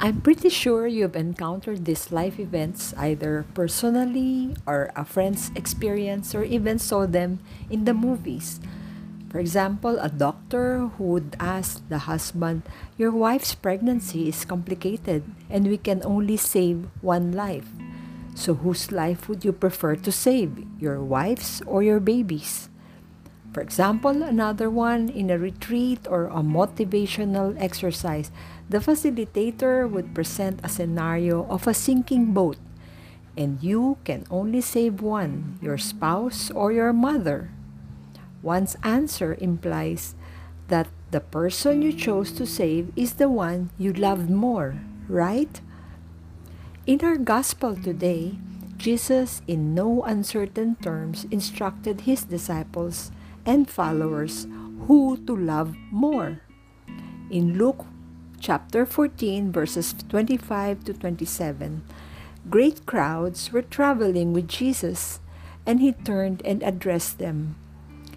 I'm pretty sure you've encountered these life events either personally or a friend's experience or even saw them in the movies. For example, a doctor who would ask the husband, Your wife's pregnancy is complicated and we can only save one life. So, whose life would you prefer to save, your wife's or your baby's? For example, another one in a retreat or a motivational exercise, the facilitator would present a scenario of a sinking boat, and you can only save one, your spouse or your mother. One's answer implies that the person you chose to save is the one you loved more, right? In our gospel today, Jesus, in no uncertain terms, instructed his disciples and followers who to love more. In Luke chapter 14, verses 25 to 27, great crowds were traveling with Jesus, and he turned and addressed them.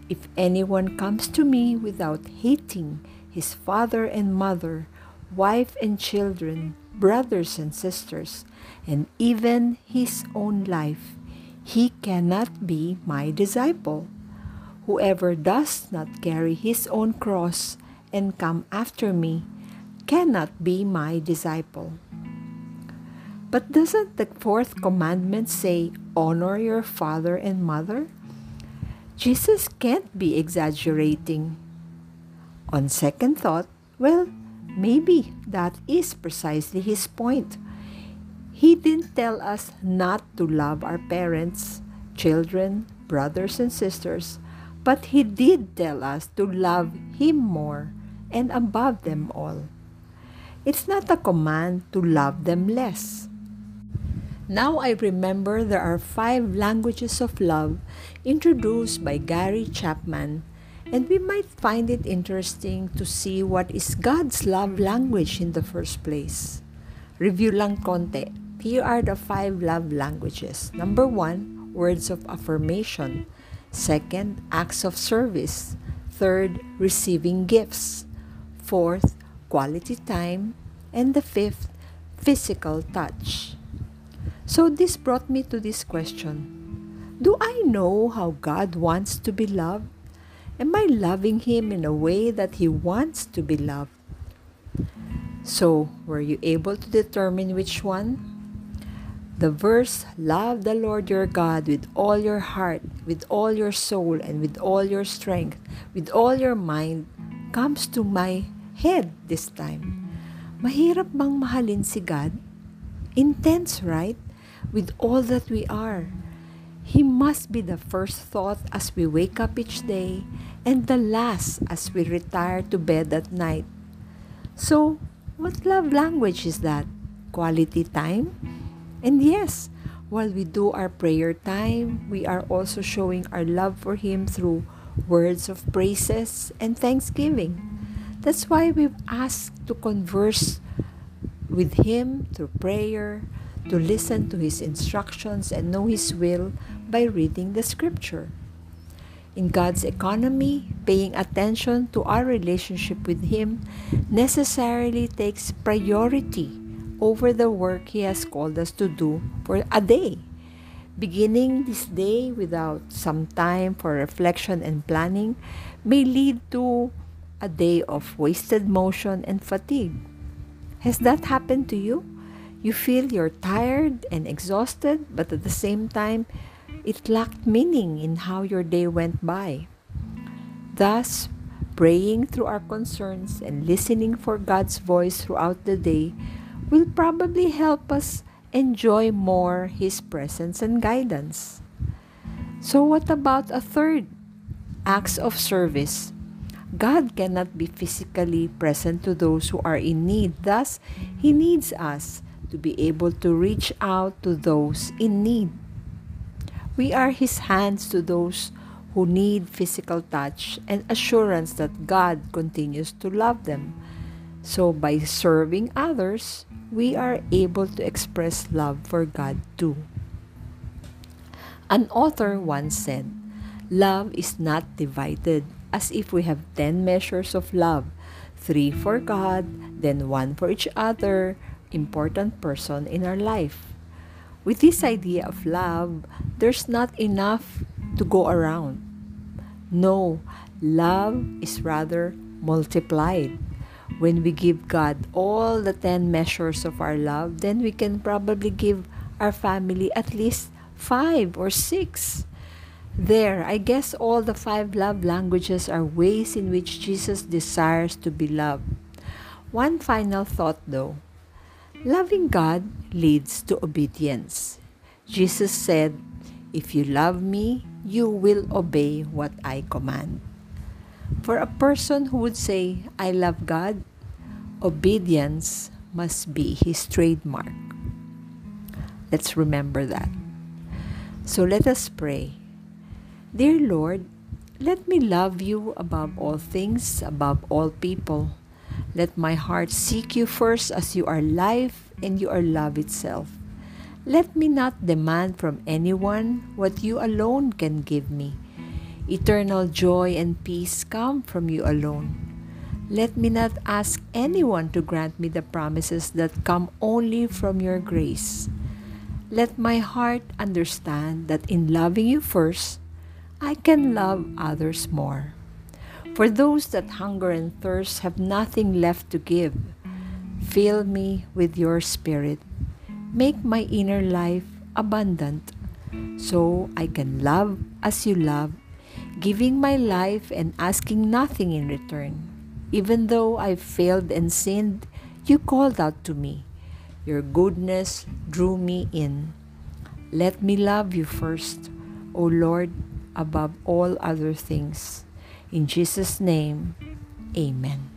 If anyone comes to me without hating his father and mother, wife and children, brothers and sisters, and even his own life, he cannot be my disciple. Whoever does not carry his own cross and come after me cannot be my disciple. But doesn't the fourth commandment say, Honor your father and mother? Jesus can't be exaggerating. On second thought, well, maybe that is precisely his point. He didn't tell us not to love our parents, children, brothers, and sisters, but He did tell us to love Him more and above them all. It's not a command to love them less. Now I remember there are five languages of love introduced by Gary Chapman, and we might find it interesting to see what is God's love language in the first place. Review lang konti. Here are the five love languages. Number one, words of affirmation. Second, acts of service. Third, receiving gifts. Fourth, quality time. And the fifth, physical touch. So this brought me to this question Do I know how God wants to be loved? Am I loving Him in a way that He wants to be loved? So, were you able to determine which one? The verse, Love the Lord your God with all your heart, with all your soul, and with all your strength, with all your mind, comes to my head this time. Mahirap bang mahalin si God? Intense, right? With all that we are. He must be the first thought as we wake up each day and the last as we retire to bed at night. So, what love language is that? Quality time? And yes, while we do our prayer time, we are also showing our love for Him through words of praises and thanksgiving. That's why we've asked to converse with Him through prayer, to listen to His instructions and know His will by reading the Scripture. In God's economy, paying attention to our relationship with Him necessarily takes priority over the work He has called us to do for a day. Beginning this day without some time for reflection and planning may lead to a day of wasted motion and fatigue. Has that happened to you? You feel you're tired and exhausted, but at the same time, it lacked meaning in how your day went by. Thus, praying through our concerns and listening for God's voice throughout the day will probably help us enjoy more His presence and guidance. So, what about a third? Acts of service. God cannot be physically present to those who are in need. Thus, He needs us to be able to reach out to those in need. We are His hands to those who need physical touch and assurance that God continues to love them. So, by serving others, we are able to express love for God too. An author once said, Love is not divided as if we have 10 measures of love three for God, then one for each other, important person in our life. With this idea of love, there's not enough to go around. No, love is rather multiplied. When we give God all the 10 measures of our love, then we can probably give our family at least 5 or 6. There, I guess all the five love languages are ways in which Jesus desires to be loved. One final thought though loving God leads to obedience. Jesus said, If you love me, you will obey what I command. For a person who would say, I love God, obedience must be his trademark. Let's remember that. So let us pray. Dear Lord, let me love you above all things, above all people. Let my heart seek you first as you are life and you are love itself. Let me not demand from anyone what you alone can give me. Eternal joy and peace come from you alone. Let me not ask anyone to grant me the promises that come only from your grace. Let my heart understand that in loving you first, I can love others more. For those that hunger and thirst have nothing left to give, fill me with your spirit. Make my inner life abundant so I can love as you love giving my life and asking nothing in return. Even though I failed and sinned, you called out to me. Your goodness drew me in. Let me love you first, O Lord, above all other things. In Jesus' name, amen.